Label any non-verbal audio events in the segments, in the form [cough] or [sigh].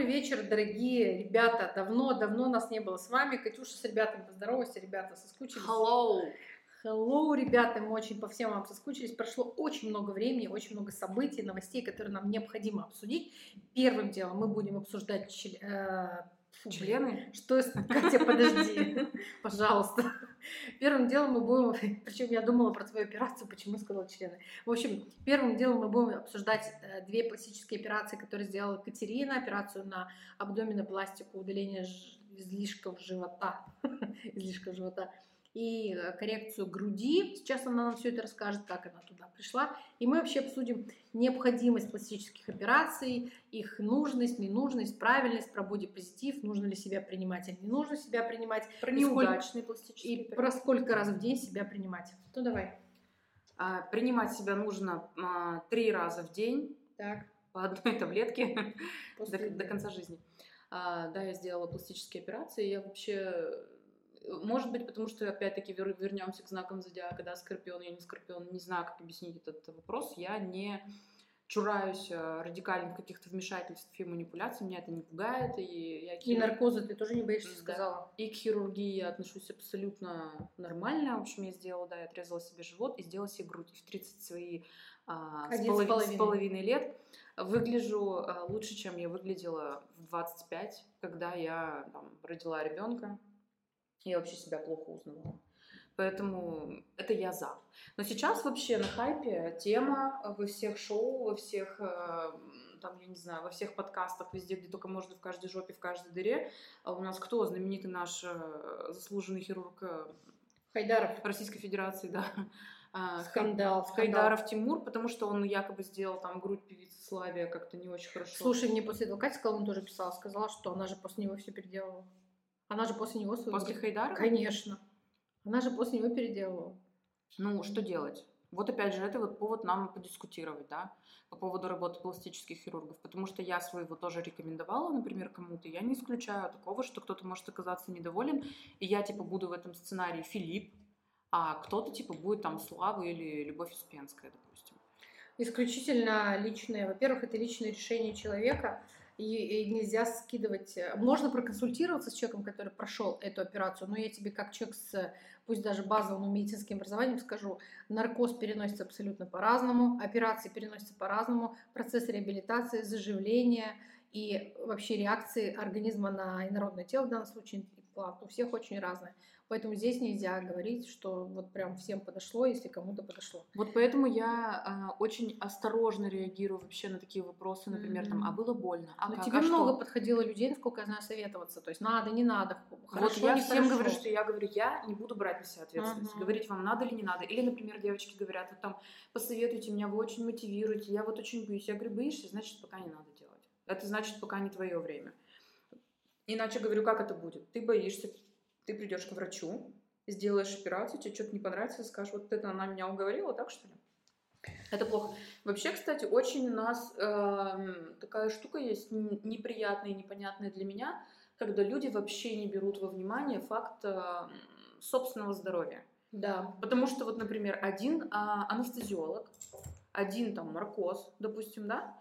Добрый вечер, дорогие ребята. Давно-давно нас не было с вами. Катюша с ребятами поздоровайся. Ребята соскучились. Hello. Hello, ребята, мы очень по всем вам соскучились. Прошло очень много времени, очень много событий, новостей, которые нам необходимо обсудить. Первым делом мы будем обсуждать э, фу, Члены? Что. Катя, подожди, [laughs] пожалуйста. [laughs] Первым делом мы будем... [laughs] Причем я думала про твою операцию, почему сказала члены. В общем, первым делом мы будем обсуждать э, две пластические операции, которые сделала Катерина. Операцию на абдоминопластику, удаление излишков живота. [laughs] излишков живота. И э, коррекцию груди. Сейчас она нам все это расскажет, как она туда пришла. И мы вообще обсудим необходимость пластических операций, их нужность, ненужность, правильность, про бодипозитив, нужно ли себя принимать или не нужно себя принимать, Про И сколь- неудачные пластические и операции. про сколько раз в день себя принимать. Ну давай. А, принимать себя нужно а, три раза в день Так. по одной таблетке до, до конца жизни. А, да, я сделала пластические операции. Я вообще... Может быть, потому что, опять-таки, вер- вернемся к знакам зодиака, да, скорпион, я не скорпион, не знаю, как объяснить этот вопрос. Я не чураюсь э, радикальных каких-то вмешательств и манипуляций, меня это не пугает, и я к И наркоза ты тоже не боишься, Да. сказала. И к хирургии я отношусь абсолютно нормально. В общем, я сделала, да, я отрезала себе живот и сделала себе грудь. И в 30 свои а, с, Один с полови- половиной. с половиной лет выгляжу а, лучше, чем я выглядела в 25, когда я там, родила ребенка. Я вообще себя плохо узнавала. Поэтому это я за. Но сейчас вообще на хайпе тема во всех шоу, во всех, э, там, я не знаю, во всех подкастах, везде, где только можно, в каждой жопе, в каждой дыре. А у нас кто? Знаменитый наш э, заслуженный хирург э, Хайдаров. Российской Федерации, да. [laughs] А, Скандал. скандал. Хайдаров Тимур, потому что он якобы сделал там грудь певицы Славия как-то не очень хорошо. Слушай, мне после этого Катя Скалун тоже писала, сказала, что она же после него все переделала. Она же после него свою... После Хайдара? Конечно. Она же после него переделала. Ну, что делать? Вот опять же, это вот повод нам подискутировать, да, по поводу работы пластических хирургов, потому что я своего тоже рекомендовала, например, кому-то, я не исключаю такого, что кто-то может оказаться недоволен, и я, типа, буду в этом сценарии Филипп, а кто-то, типа, будет там Слава или Любовь Успенская, допустим. Исключительно личное. Во-первых, это личное решение человека, и, и нельзя скидывать. э, Можно проконсультироваться с человеком, который прошел эту операцию, но я тебе как человек с, пусть даже базовым медицинским образованием скажу, наркоз переносится абсолютно по-разному, операции переносятся по-разному, процесс реабилитации, заживления и вообще реакции организма на инородное тело в данном случае имплант у всех очень разные. Поэтому здесь нельзя говорить, что вот прям всем подошло, если кому-то подошло. Вот поэтому я а, очень осторожно реагирую вообще на такие вопросы, например, там, Мгм. а было больно, а Но как, тебе а что?» много подходило людей, насколько я знаю, советоваться. То есть надо, не надо, хорошо, вот я не всем хорошо. говорю, что я говорю, я не буду брать на себя ответственность. Мгм. Говорить вам надо или не надо. Или, например, девочки говорят, вот там, посоветуйте меня, вы очень мотивируете, я вот очень боюсь. Я говорю, боишься, значит, пока не надо делать. Это значит, пока не твое время. Иначе говорю, как это будет? Ты боишься, ты придешь к врачу, сделаешь операцию, тебе что-то не понравится, скажешь, вот это она меня уговорила, так что ли? Это плохо. Вообще, кстати, очень у нас эм, такая штука есть неприятная и непонятная для меня, когда люди вообще не берут во внимание факт эм, собственного здоровья. Да. Потому что вот, например, один а, анестезиолог, один там наркоз, допустим, да,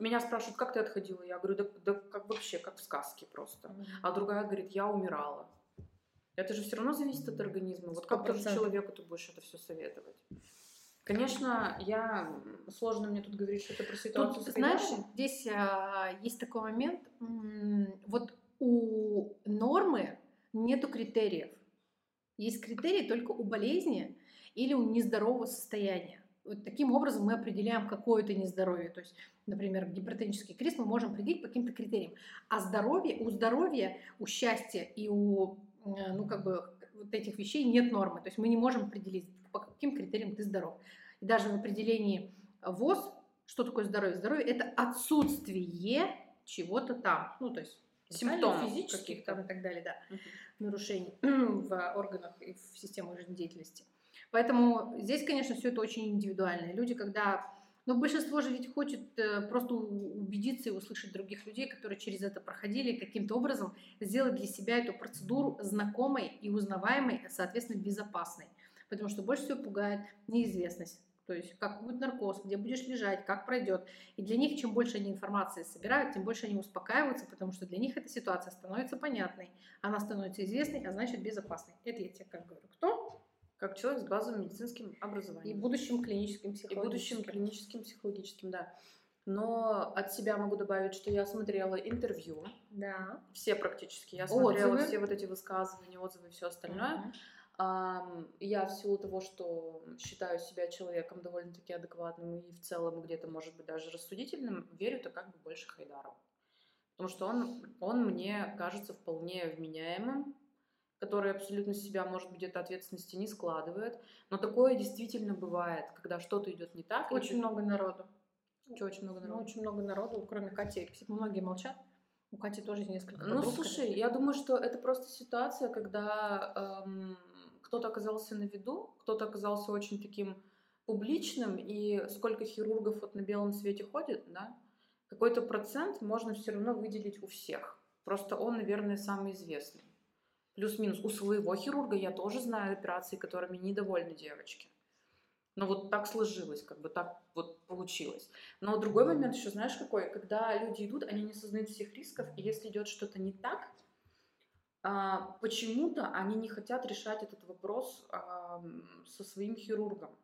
меня спрашивают, как ты отходила? Я говорю, да, да как вообще, как в сказке просто. А другая говорит, я умирала. Это же все равно зависит от организма. Вот как 100%. человеку ты будешь это все советовать? Конечно, я сложно мне тут говорить что-то про ситуацию. Тут, знаешь, здесь а, есть такой момент. Вот у нормы нету критериев. Есть критерии только у болезни или у нездорового состояния. Вот таким образом мы определяем какое-то нездоровье. То есть, например, гипертонический криз мы можем определить по каким-то критериям. А здоровье, у здоровья, у счастья и у э, ну, как бы, вот этих вещей нет нормы. То есть мы не можем определить, по каким критериям ты здоров. И даже в определении ВОЗ, что такое здоровье? Здоровье – это отсутствие чего-то там. Ну, то есть Симптомов физических там и так далее, да Мгм. нарушений [clears throat] в органах и в системе жизнедеятельности. Поэтому здесь, конечно, все это очень индивидуально. Люди, когда... Но большинство же ведь хочет э, просто убедиться и услышать других людей, которые через это проходили, каким-то образом сделать для себя эту процедуру знакомой и узнаваемой, соответственно, безопасной. Потому что больше всего пугает неизвестность. То есть как будет наркоз, где будешь лежать, как пройдет. И для них, чем больше они информации собирают, тем больше они успокаиваются, потому что для них эта ситуация становится понятной, она становится известной, а значит безопасной. Это я тебе как говорю. Кто? Как человек с базовым медицинским образованием. И будущим клиническим И психологическим. будущим клиническим психологическим, да. Но от себя могу добавить, что я смотрела интервью, Да. все практически. Я смотрела Отзывы. все вот эти высказывания, отзывы и все остальное. Ам, Я в силу того, что считаю себя человеком довольно-таки адекватным и в целом где-то, может быть, даже рассудительным, верю-то как бы больше Хайдару. Потому что он, он мне кажется вполне вменяемым, который абсолютно себя, может быть, где-то ответственности не складывает. Но такое действительно бывает, когда что-то идет не так. Очень ты- много народу. Чё, очень много Ну, народу. очень много народу, кроме Кати. Многие молчат. У Кати тоже есть несколько Ну, слушай, я думаю, что это просто ситуация, когда эм, кто-то оказался на виду, кто-то оказался очень таким публичным, и сколько хирургов вот на белом свете ходит, да, какой-то процент можно все равно выделить у всех. Просто он, наверное, самый известный. Плюс-минус. У своего хирурга я тоже знаю операции, которыми недовольны девочки. Но вот так сложилось, как бы так вот получилось. Но другой момент еще, знаешь, какой? Когда люди идут, они не осознают всех рисков, и если идет что-то не так, а, почему-то они не хотят решать этот вопрос со своим хирургом.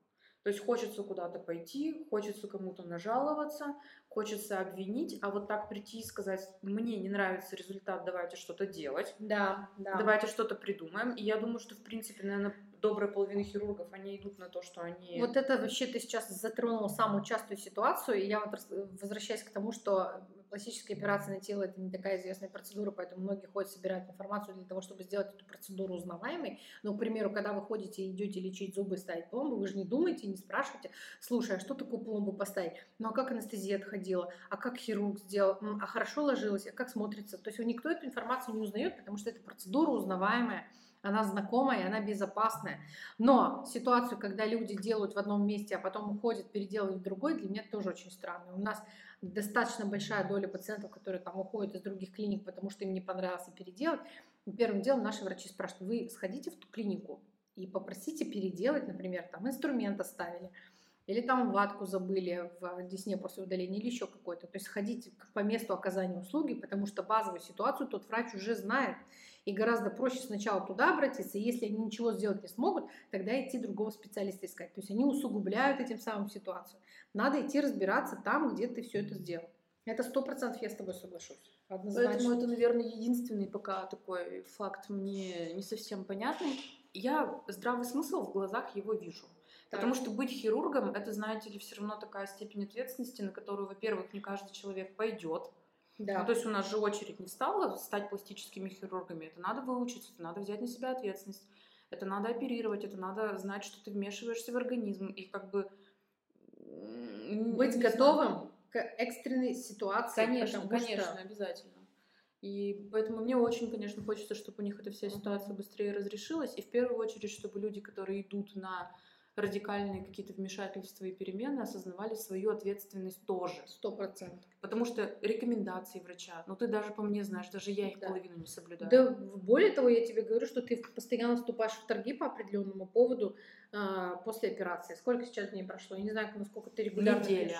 То есть хочется куда-то пойти, хочется кому-то нажаловаться, хочется обвинить, а вот так прийти и сказать, мне не нравится результат, давайте что-то делать, Да, да. давайте что-то придумаем. И я думаю, что, в принципе, наверное, добрая половина хирургов, они идут на то, что они... Вот это вообще ты сейчас затронула самую частую ситуацию, и я вот возвращаюсь к тому, что пластическая операция на тело это не такая известная процедура, поэтому многие ходят собирать информацию для того, чтобы сделать эту процедуру узнаваемой. Но, к примеру, когда вы ходите и идете лечить зубы, ставить пломбу, вы же не думаете, не спрашиваете, слушай, а что такое пломбу поставить? Ну а как анестезия отходила? А как хирург сделал? А хорошо ложилась? А как смотрится? То есть никто эту информацию не узнает, потому что это процедура узнаваемая она знакомая, она безопасная. Но ситуацию, когда люди делают в одном месте, а потом уходят, переделывают в другой, для меня тоже очень странно. У нас достаточно большая доля пациентов, которые там уходят из других клиник, потому что им не понравилось и переделать. Первым делом наши врачи спрашивают, вы сходите в ту клинику и попросите переделать, например, там инструмент оставили, или там ватку забыли в десне после удаления, или еще какой-то. То есть сходите к- по месту оказания услуги, потому что базовую ситуацию тот врач уже знает. И гораздо проще сначала туда обратиться, и если они ничего сделать не смогут, тогда идти другого специалиста искать. То есть они усугубляют этим самым ситуацию. Надо идти разбираться там, где ты все это сделал. Это сто процентов я с тобой соглашусь. Однозначно. Поэтому это, наверное, единственный пока такой факт мне не совсем понятный. Я здравый смысл в глазах его вижу. Так. Потому что быть хирургом, это, знаете ли, все равно такая степень ответственности, на которую, во-первых, не каждый человек пойдет. Да. Ну, то есть у нас же очередь не стала стать пластическими хирургами. Это надо выучиться, это надо взять на себя ответственность. Это надо оперировать, это надо знать, что ты вмешиваешься в организм. И как бы... Быть не знаю. готовым к экстренной ситуации. Конечно, потому что- конечно, обязательно. И поэтому мне очень, конечно, хочется, чтобы у них эта вся ситуация быстрее разрешилась. И в первую очередь, чтобы люди, которые идут на радикальные какие-то вмешательства и перемены, осознавали свою ответственность тоже. Сто процентов. Потому что рекомендации врача, ну ты даже по мне знаешь, даже я их Да. половину не соблюдаю. Да, более того, я тебе говорю, что ты постоянно вступаешь в торги по определенному поводу а, после операции. Сколько сейчас дней прошло? Я не знаю, насколько ты регулярно Неделя. пьешь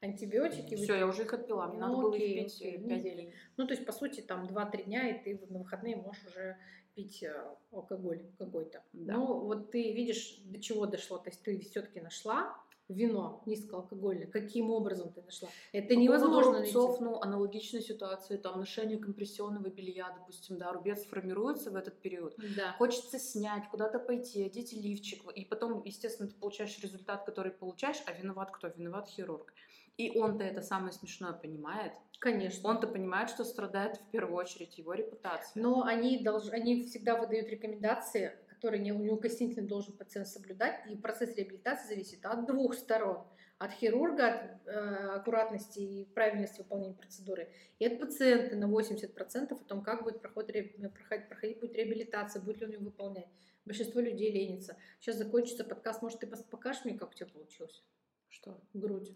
антибиотики. Все, я уже их отпила, мне надо Ну, было окей, их пить окей, 5 неделя. дней. Ну, то есть, по сути, там 2-3 дня, и ты на выходные можешь уже пить э, алкоголь какой-то. Да. Ну, вот ты видишь, до чего дошло. То есть ты все-таки нашла вино низкоалкогольное. Каким образом ты нашла? Это По невозможно поводу найти. рубцов, ну, аналогичная ситуация, там, ношение компрессионного белья, допустим, да, рубец формируется в этот период. Да. Хочется снять, куда-то пойти, одеть лифчик, и потом, естественно, ты получаешь результат, который получаешь, а виноват кто? Виноват хирург. И он-то это самое смешное понимает. Конечно. Он-то понимает, что страдает в первую очередь его репутация. Но они, долж... они всегда выдают рекомендации, которые не- неукоснительно должен пациент соблюдать. И процесс реабилитации зависит от двух сторон. От хирурга, от э, аккуратности и правильности выполнения процедуры, и от пациента на 80% о том, как будет проходить, ре- проходить, проходить будет реабилитация, будет ли он ее выполнять. Большинство людей ленится. Сейчас закончится подкаст, может, ты покажешь мне, как у тебя получилось? Что? Грудь.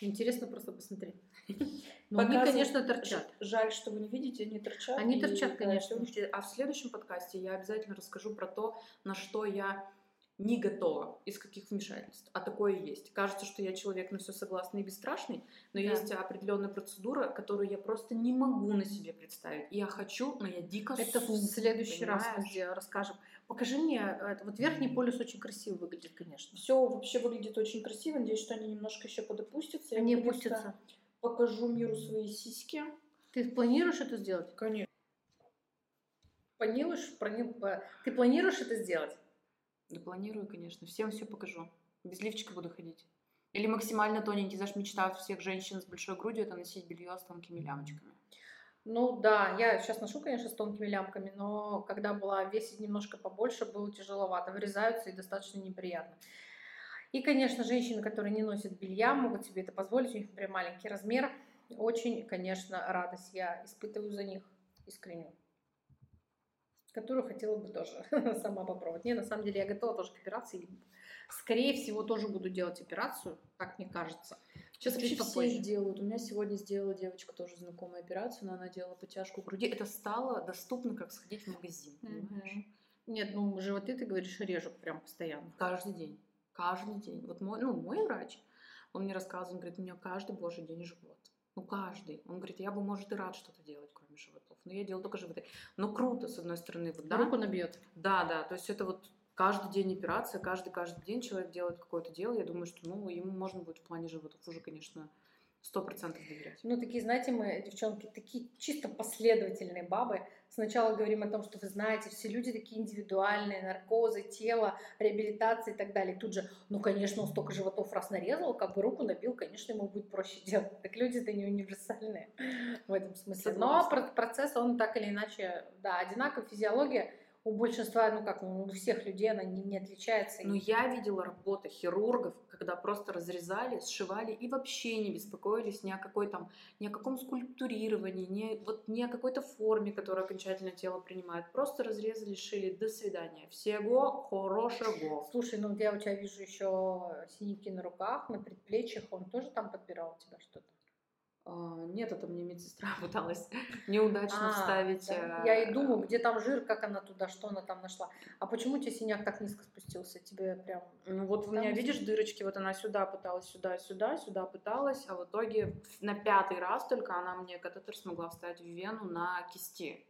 Интересно просто посмотреть. [laughs] Но они, конечно, торчат. Жаль, что вы не видите, они торчат. Они и, торчат, да, конечно. сегодняшний- А в следующем подкасте я обязательно расскажу про то, на что я не готова, из каких вмешательств, а такое есть. Кажется, что я человек на все согласный и бесстрашный, но Да. есть определенная процедура, которую я просто не могу на себе представить. Я хочу, но я дико Это в следующий раз понимаешь? сделаем, расскажем. Покажи мне, э, вот верхний полюс очень красиво выглядит, конечно. Все вообще выглядит очень красиво. Надеюсь, что они немножко еще подопустятся. Я Не наконец-то пустится. Покажу миру свои сиськи. Ты планируешь это сделать? Конечно. Планируешь? по- Ты планируешь это сделать? Да планирую, конечно. Всем все покажу. Без лифчика буду ходить. Или максимально тоненький. Знаешь, мечта всех женщин с большой грудью это носить белье с тонкими лямочками. Ну да, я сейчас ношу, конечно, с тонкими лямками, но когда была весить немножко побольше, было тяжеловато. Вырезаются и достаточно неприятно. И, конечно, женщины, которые не носят белья, могут себе это позволить. У них, например, маленький размер. Очень, конечно, радость я испытываю за них искреннюю. Которую хотела бы тоже [laughs] сама попробовать. Не, на самом деле я готова тоже к операции. Скорее всего, тоже буду делать операцию, как мне кажется. Сейчас вообще все попозже. делают. У меня сегодня сделала девочка тоже знакомая операцию, но она делала подтяжку груди. Это стало доступно, как сходить в магазин, понимаешь? Нет, ну животы, ты говоришь, режут прям постоянно. Каждый день. Каждый день. Вот мой, ну, мой врач, он мне рассказывал, он говорит, у меня каждый божий день живот. Ну, каждый. Он говорит, я бы, может, и рад что-то делать, кроме животов. Но я делаю только животы. Но круто, с одной стороны, вот, да? Руку набьет. Да, да. То есть это вот каждый день операция, каждый, каждый день человек делает какое-то дело. Я думаю, что, ну, ему можно будет в плане животов уже, конечно, сто процентов доверять. Ну, такие, знаете, мы, девчонки, такие чисто последовательные бабы. Сначала говорим о том, что вы знаете, все люди такие индивидуальные, наркозы, тело, реабилитация и так далее. Тут же, ну, конечно, он столько животов раз нарезал, как бы руку набил, конечно, ему будет проще делать. Так люди-то не универсальные в этом смысле. Но процесс, он так или иначе, да, одинаков. Физиология у большинства, ну как, у всех людей она не, не отличается. Но я видела работы хирургов, когда просто разрезали, сшивали и вообще не беспокоились ни о какой там, ни о каком скульптурировании, ни, вот, ни о какой-то форме, которую окончательно тело принимает. Просто разрезали, шили, до свидания. Всего хорошего. Слушай, ну я у тебя вижу еще синяки на руках, на предплечьях, он тоже там подбирал у тебя что-то? А, нет, это мне медсестра [laughs] пыталась неудачно А, вставить. да. э, Я и думаю, где там жир, как она туда, что она там нашла. А почему у тебя синяк так низко спустился? Тебе прям... Ну вот у меня, видишь, дырочки, вот она сюда пыталась, сюда, сюда, сюда пыталась, а в итоге на пятый раз только она мне катетер смогла вставить в вену на кисти.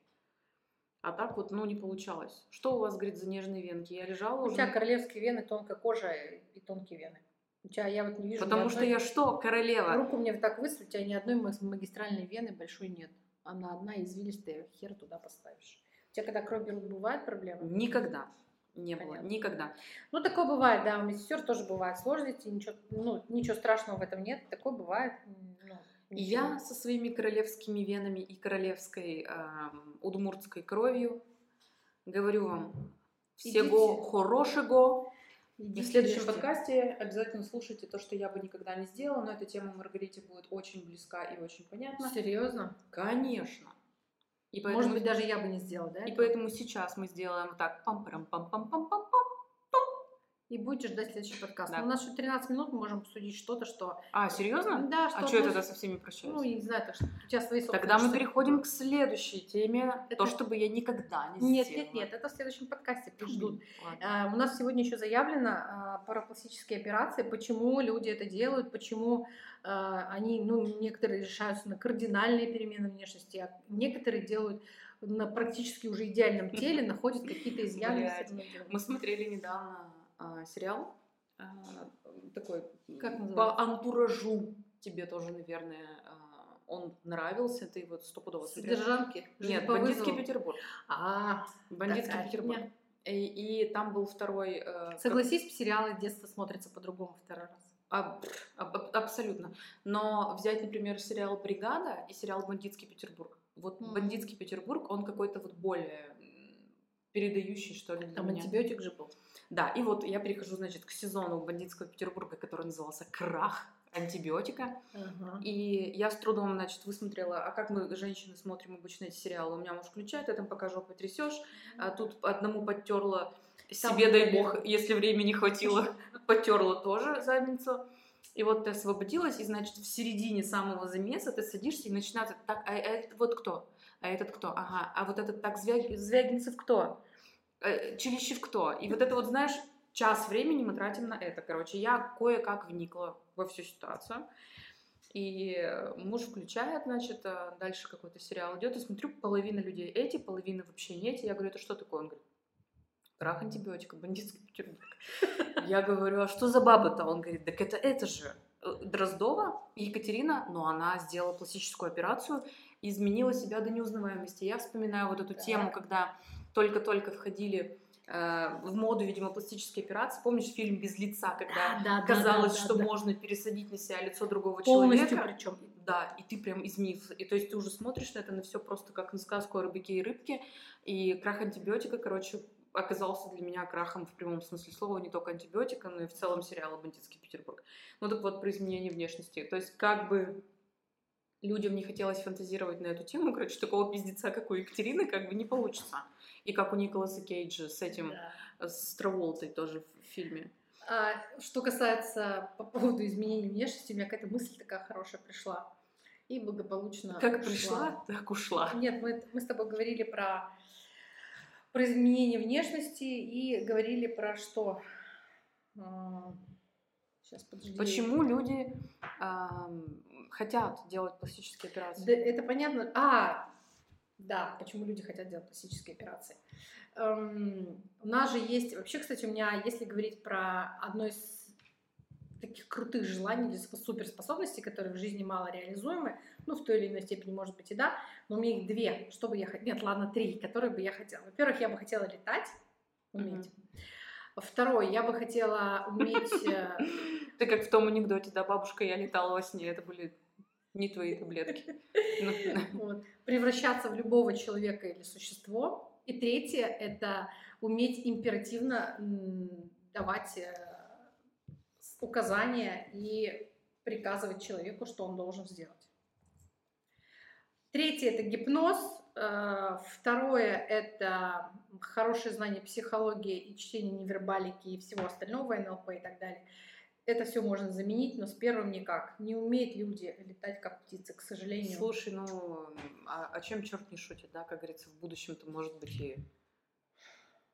А так вот, ну, не получалось. Что у вас, говорит, за нежные венки? Я лежала У уже... тебя королевские вены, тонкая кожа и тонкие вены. У тебя, я вот не вижу Потому что одной- я что, королева? Руку мне вот так высунуть, у тебя ни одной маг- магистральной вены большой нет. Она одна извилистая, хер туда поставишь. У тебя когда кровь берут, бывают проблемы? Никогда. Не было, Понятно. никогда. Ну, такое бывает, да, у медсестер тоже бывают сложности, ничего, ну, ничего страшного в этом нет, такое бывает. Ну, И ничего. я со своими королевскими венами и королевской эм, удмуртской кровью говорю вам всего Идите. хорошего. И в Идите, следующем ешьте. подкасте обязательно слушайте то, что я бы никогда не сделала, но эта тема Маргарите будет очень близка и очень понятна. Серьезно? Конечно. И поэтому, Может быть, даже я бы не сделала, да? и поэтому сейчас мы сделаем вот так пам И будете ждать следующий подкаст. Да. Ну, у нас еще 13 минут, мы можем обсудить что-то, что... А, серьезно? Да, А что я тогда со всеми прощаюсь? Ну, я не знаю, так что у тебя свои Тогда мы переходим к следующей теме. Это- То, чтобы я никогда не Нет, сделала. нет, нет, это в следующем подкасте ждут. А, У нас сегодня еще заявлено а, парапластические операции, почему люди это делают, почему а, они, ну, некоторые решаются на кардинальные перемены внешности, а некоторые делают на практически уже идеальном [laughs] теле, находят какие-то изъяны. Мы смотрели недавно а, сериал а, такой Как называется? по антуражу. Тебе тоже, наверное, а, он нравился. Ты вот стопудово смотрела. Содержанки? Нет, бандитский. Петербург. А, Бандитский Петербург. И, и там был второй. э, как- Согласись, сериалы детства смотрятся по-другому второй раз. А, аб- абсолютно. Но взять, например, сериал «Бригада» и сериал «Бандитский Петербург». Вот Мгм. «Бандитский Петербург», он какой-то вот более передающий, что ли, Там меня. антибиотик же был. Да, и вот я перехожу, значит, к сезону «Бандитского Петербурга», который назывался «Крах антибиотика». Ага. И я с трудом, значит, высмотрела, а как мы, женщины, смотрим обычно эти сериалы. У меня муж включает, я там пока жопой трясешь, а тут одному подтерла себе, дай бог, если времени хватило, [laughs] подтерла тоже задницу. И вот ты освободилась, и, значит, в середине самого замеса ты садишься и начинается так, а, это вот кто? А этот кто? Ага, а вот этот так, Звяг- Звягинцев кто? Э, кто? И вот это вот, знаешь, час времени мы тратим на это. Короче, я кое-как вникла во всю ситуацию. И муж включает, значит, а дальше какой-то сериал идет, и смотрю, половина людей эти, половина вообще не эти. Я говорю, это что такое? Он говорит, крах антибиотика, бандитский Петербург. Я говорю, а что за баба-то? Он говорит, так это это же э, Дроздова Екатерина, но она сделала пластическую операцию изменила себя до неузнаваемости. Я вспоминаю вот эту тему, когда только-только входили э, в моду, видимо, пластические операции. Помнишь фильм «Без лица», когда Да, да, казалось, да, да, что да. можно пересадить на себя лицо другого Полностью человека? причем. Да, и ты прям изменился. И то есть ты уже смотришь на это на все просто как на сказку о рыбаке и рыбке. И крах антибиотика, короче, оказался для меня крахом в прямом смысле слова, не только антибиотика, но и в целом сериала «Бандитский Петербург». Ну так вот, про изменение внешности. То есть как бы людям не хотелось фантазировать на эту тему, короче, такого пиздеца, как у Екатерины, как бы не получится. И как у Николаса Кейджа с этим, Да. с Траволтой тоже в фильме. А, что касается по поводу изменения внешности, у меня какая-то мысль такая хорошая пришла. И благополучно Как ушла. пришла, так ушла. Нет, мы, мы с тобой говорили про, про изменение внешности и говорили про что? Сейчас, подожди. Почему люди ам, хотят делать пластические операции? Да, это понятно. А, да, почему люди хотят делать пластические операции. Эм, у нас же есть, вообще, кстати, у меня, если говорить про одно из таких крутых желаний или суперспособностей, которые в жизни мало реализуемы, ну, в той или иной степени, может быть, и да, но у меня их две, что бы я хотела, нет, ладно, три, которые бы я хотела. Во-первых, я бы хотела летать, уметь. Второе, я бы хотела уметь... [laughs] э, Ты как в том анекдоте, да, бабушка, я летала во сне, это были не твои таблетки. Ну, [laughs] превращаться в любого человека или существо. И третье — это уметь императивно давать э, указания и приказывать человеку, что он должен сделать. Третье — это гипноз. Э, Второе — это хорошее знание психологии и чтение невербалики и всего остального, НЛП и так далее. Это все можно заменить, но с первым никак. Не умеют люди летать как птицы, к сожалению. Слушай, ну, а, о чем черт не шутит, да, как говорится, в будущем-то может быть и...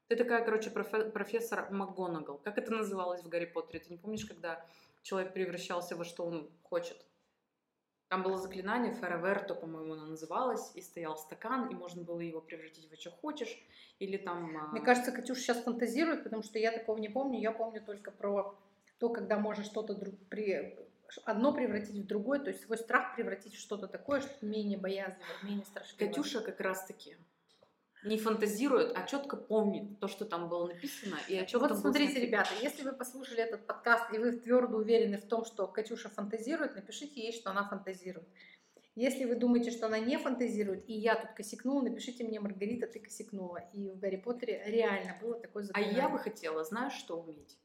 Ты такая, короче, профе- профессор МакГонагал. Как это называлось в Гарри Поттере? Ты не помнишь, когда человек превращался во что он хочет? Там было заклинание, Фераверто, по-моему, оно называлось, и стоял стакан, и можно было его превратить во что хочешь, или там... а, Мне кажется, Катюша сейчас фантазирует, потому что я такого не помню. Я помню только про то, когда можно что-то друг- при... одно превратить в другое, то есть свой страх превратить в что-то такое, что менее боязливое, менее страшливое. Катюша как раз-таки не фантазирует, а четко помнит то, что там было написано, и о чем Вот смотрите, ребята, если вы послушали этот подкаст и вы твердо уверены в том, что Катюша фантазирует, напишите ей, что она фантазирует. Если вы думаете, что она не фантазирует, и я тут косякнула, напишите мне, Маргарита, ты косякнула. И в Гарри Поттере реально было такое А заклинание. я бы хотела, знаешь, что уметь?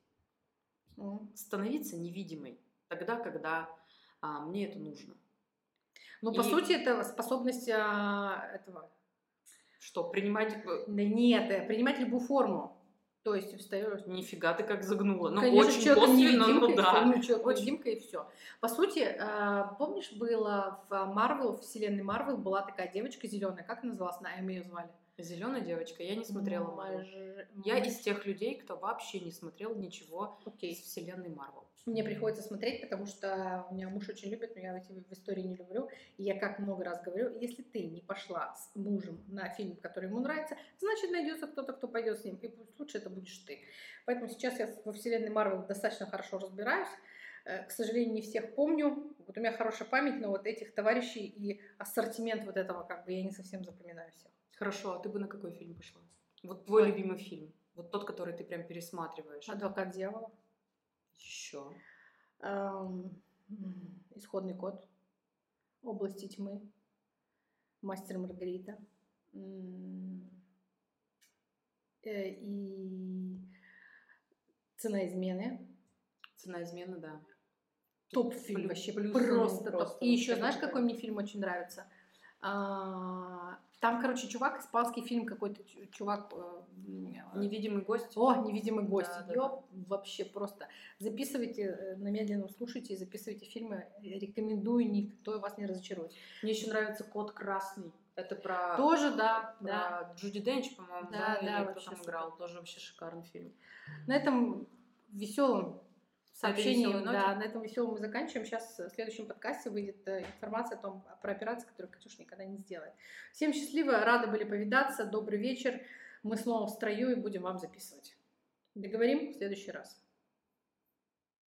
Ну, Становиться невидимой тогда, когда а, мне это нужно. Ну, по И- сути, это способность а, этого. Что, принимать... э, Да нет, э, принимать любую форму. То есть встаешь. Нифига ты как загнула. Ну, Конечно, очень косвенно, ну да. невидимка, и все. По сути, э, помнишь, было в Марвел, в вселенной Марвел была такая девочка зеленая, как называлась? Наэми ее звали. Зеленая девочка, я не смотрела Марвел. Я из тех людей, кто вообще не смотрел ничего Окей. из вселенной Марвел. Мне приходится смотреть, потому что у меня муж очень любит, но я эти в истории не люблю. И я как много раз говорю, если ты не пошла с мужем на фильм, который ему нравится, значит найдется кто-то, кто пойдет с ним. И пусть лучше это будешь ты. Поэтому сейчас я во вселенной Марвел достаточно хорошо разбираюсь. Э, К сожалению, не всех помню. Вот у меня хорошая память, но вот этих товарищей и ассортимент вот этого как бы я не совсем запоминаю всех. Хорошо, а ты бы на какой фильм пошла? Вот твой Ой. любимый фильм. Вот тот, который ты прям пересматриваешь. Адвокат дьявола. Еще. Эм, м, Исходный код. Области тьмы. Мастер Маргарита. М, э, И цена измены. Цена измены, да. Топ фильм Плю- вообще. плюс, Просто, ну, топ. И еще знаешь, какой. какой мне фильм очень нравится? А, Там, короче, чувак, испанский фильм какой-то, чу- чувак... э, м, Невидимый гость. О, невидимый гость. Да, да, Ёп, вообще просто. Записывайте э, на медленном, слушайте и записывайте фильмы. Рекомендую, никто вас не разочарует. Мне еще нравится Кот Красный. Это про, Тоже, да, про да. Джуди Денч, по-моему, Да, да, да, кто там играл. Тоже вообще шикарный фильм. На этом веселом сообщением, да, на этом веселом мы заканчиваем. Сейчас в следующем подкасте выйдет э, информация о том, про операцию, которую Катюш никогда не сделает. Всем счастливо, рады были повидаться, добрый вечер. Мы снова в строю и будем вам записывать. Договорим в следующий раз.